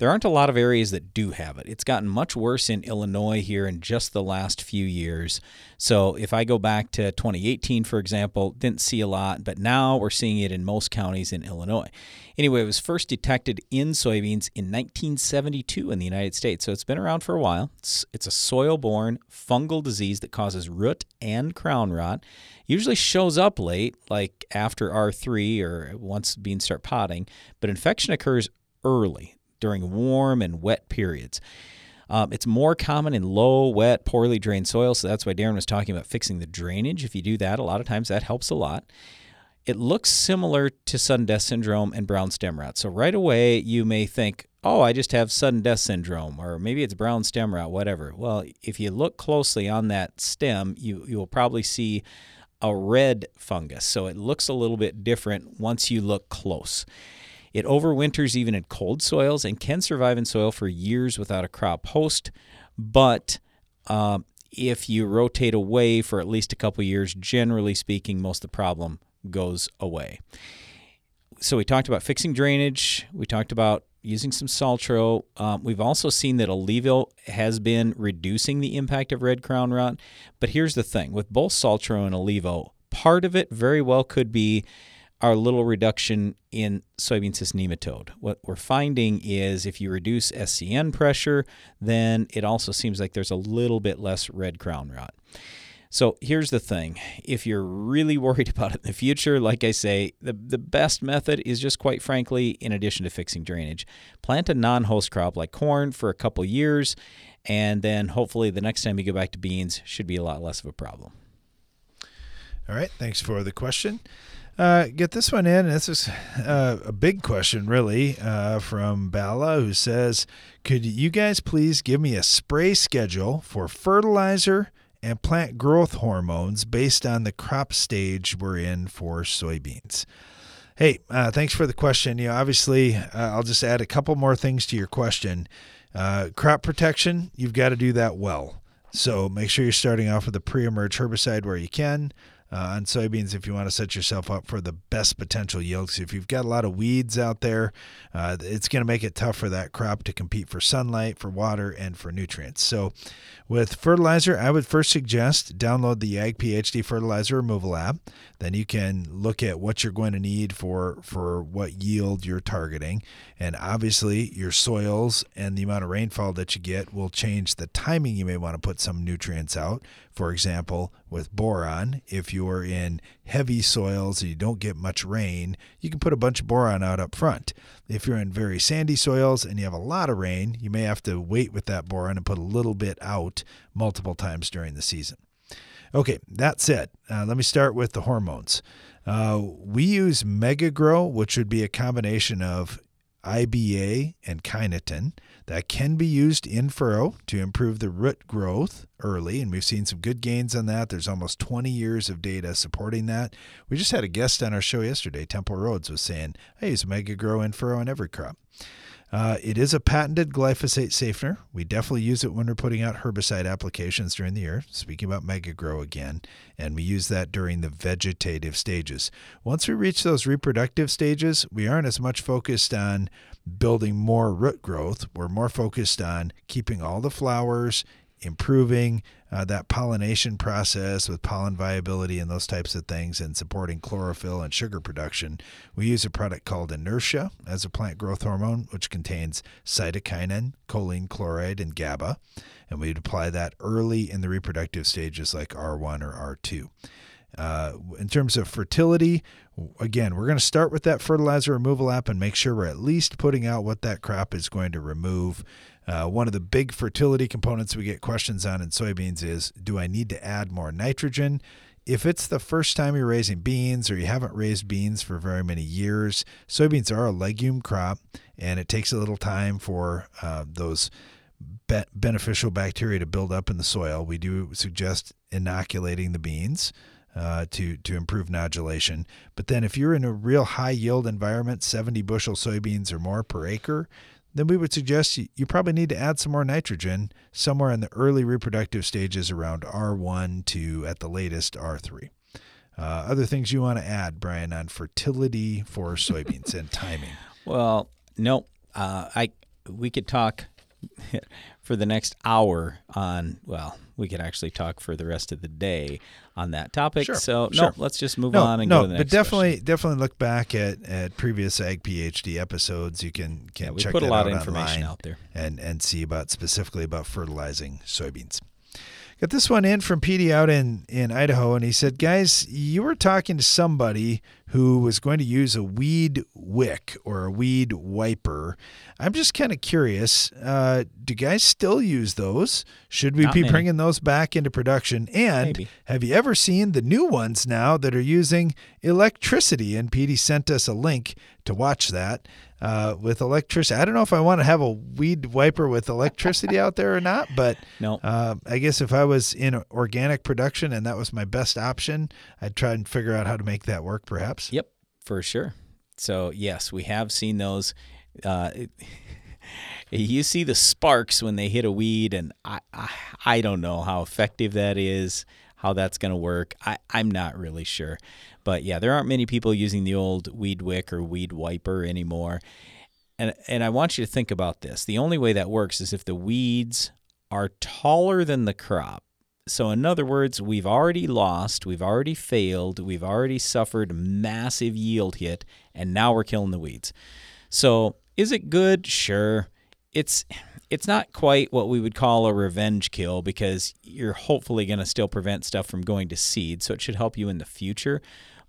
There aren't a lot of areas that do have it. It's gotten much worse in Illinois here in just the last few years. So if I go back to 2018, for example, didn't see a lot, but now we're seeing it in most counties in Illinois. Anyway, it was first detected in soybeans in 1972 in the United States. So it's been around for a while. It's, it's a soil borne fungal disease that causes root and crown rot. Usually shows up late, like after R3 or once beans start potting, but infection occurs early during warm and wet periods. Um, it's more common in low, wet, poorly drained soil, so that's why Darren was talking about fixing the drainage. If you do that, a lot of times that helps a lot. It looks similar to sudden death syndrome and brown stem rot. So right away, you may think, oh, I just have sudden death syndrome, or maybe it's brown stem rot, whatever. Well, if you look closely on that stem, you, you will probably see a red fungus. So it looks a little bit different once you look close. It overwinters even in cold soils and can survive in soil for years without a crop host. But um, if you rotate away for at least a couple years, generally speaking, most of the problem goes away. So we talked about fixing drainage. We talked about using some Saltro. Um, we've also seen that Olivo has been reducing the impact of red crown rot. But here's the thing with both Saltro and Olivo, part of it very well could be our little reduction in soybean cyst nematode. What we're finding is if you reduce SCN pressure, then it also seems like there's a little bit less red crown rot. So here's the thing if you're really worried about it in the future, like I say, the, the best method is just quite frankly, in addition to fixing drainage, plant a non host crop like corn for a couple years, and then hopefully the next time you go back to beans should be a lot less of a problem. All right, thanks for the question. Uh, get this one in. This is uh, a big question, really, uh, from Bala, who says, "Could you guys please give me a spray schedule for fertilizer and plant growth hormones based on the crop stage we're in for soybeans?" Hey, uh, thanks for the question. You know, obviously, uh, I'll just add a couple more things to your question. Uh, crop protection, you've got to do that well. So make sure you're starting off with a pre-emerge herbicide where you can uh, on soybeans if you want to set yourself up for the best potential yields. If you've got a lot of weeds out there, uh, it's going to make it tough for that crop to compete for sunlight, for water, and for nutrients. So, with fertilizer, I would first suggest download the Ag PhD fertilizer removal app. Then you can look at what you're going to need for for what yield you're targeting, and obviously your soils and the amount of rainfall that you get will change the timing you may want to put some nutrients out. For example, with boron, if you're in heavy soils and you don't get much rain, you can put a bunch of boron out up front. If you're in very sandy soils and you have a lot of rain, you may have to wait with that boron and put a little bit out multiple times during the season. Okay, that said, uh, let me start with the hormones. Uh, we use Megagrow, which would be a combination of IBA, and kinetin. That can be used in furrow to improve the root growth early, and we've seen some good gains on that. There's almost 20 years of data supporting that. We just had a guest on our show yesterday, Temple Rhodes, was saying, I use Mega Grow in furrow on every crop. Uh, it is a patented glyphosate safener. We definitely use it when we're putting out herbicide applications during the year. Speaking about Mega Grow again, and we use that during the vegetative stages. Once we reach those reproductive stages, we aren't as much focused on building more root growth. We're more focused on keeping all the flowers improving uh, that pollination process with pollen viability and those types of things and supporting chlorophyll and sugar production. We use a product called Inertia as a plant growth hormone, which contains cytokinin, choline chloride, and GABA. And we'd apply that early in the reproductive stages like R1 or R2. Uh, in terms of fertility, again, we're going to start with that fertilizer removal app and make sure we're at least putting out what that crop is going to remove. Uh, one of the big fertility components we get questions on in soybeans is do I need to add more nitrogen? If it's the first time you're raising beans or you haven't raised beans for very many years, soybeans are a legume crop and it takes a little time for uh, those be- beneficial bacteria to build up in the soil. We do suggest inoculating the beans. Uh, to to improve nodulation. But then, if you're in a real high yield environment, 70 bushel soybeans or more per acre, then we would suggest you, you probably need to add some more nitrogen somewhere in the early reproductive stages around R1 to at the latest R3. Uh, other things you want to add, Brian, on fertility for soybeans and timing? Well, no, uh, I we could talk for the next hour on well we could actually talk for the rest of the day on that topic Sure, so sure. no let's just move no, on and no, go to the but next definitely, question. definitely look back at, at previous Ag PhD episodes. You can can Yeah, we check put a that lot out of information out there. and and see about specifically about fertilizing soybeans. Got this one in from Petey out in, in Idaho, and he said, Guys, you were talking to somebody who was going to use a weed wick or a weed wiper. I'm just kind of curious uh, do guys still use those? Should we Not be many. bringing those back into production? And Maybe. have you ever seen the new ones now that are using electricity? And Petey sent us a link to watch that uh, with electricity. I don't know if I want to have a weed wiper with electricity out there or not, but No. uh, I guess if I was in organic production and that was my best option, I'd try and figure out how to make that work, perhaps. Yep, for sure. So yes, we have seen those. Uh, you see the sparks when they hit a weed, and I I, I don't know how effective that is, how that's going to work. I I'm not really sure, but yeah, there aren't many people using the old weed wick or weed wiper anymore. And and I want you to think about this. The only way that works is if the weeds are taller than the crop. So, in other words, we've already lost, we've already failed, we've already suffered massive yield hit, and now we're killing the weeds. So, is it good? Sure. It's it's not quite what we would call a revenge kill because you're hopefully going to still prevent stuff from going to seed, so it should help you in the future.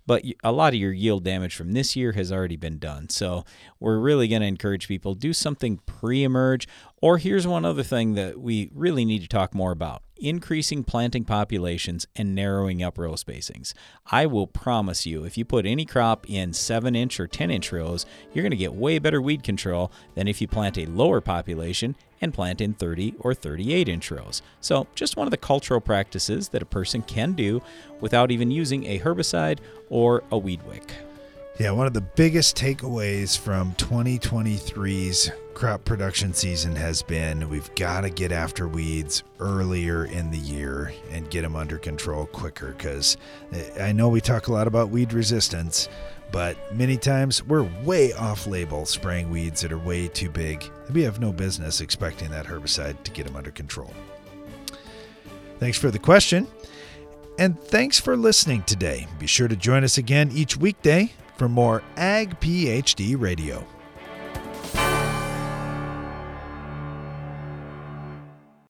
But a lot of your yield damage from this year has already been done. So we're really going to encourage people do something pre-emerge. Or here's one other thing that we really need to talk more about: increasing planting populations and narrowing up row spacings. I will promise you, if you put any crop in seven inch or ten inch rows, you're going to get way better weed control than if you plant a lower population and plant in 30 or 38 inch rows. So, just one of the cultural practices that a person can do without even using a herbicide or a weed wick. Yeah, one of the biggest takeaways from 2023's crop production season has been we've got to get after weeds earlier in the year and get them under control quicker because eh, I know we talk a lot about weed resistance, but many times we're way off label spraying weeds that are way too big. We have no business expecting that herbicide to get them under control. Thanks for the question. And thanks for listening today. Be sure to join us again each weekday for more Ag PhD Radio.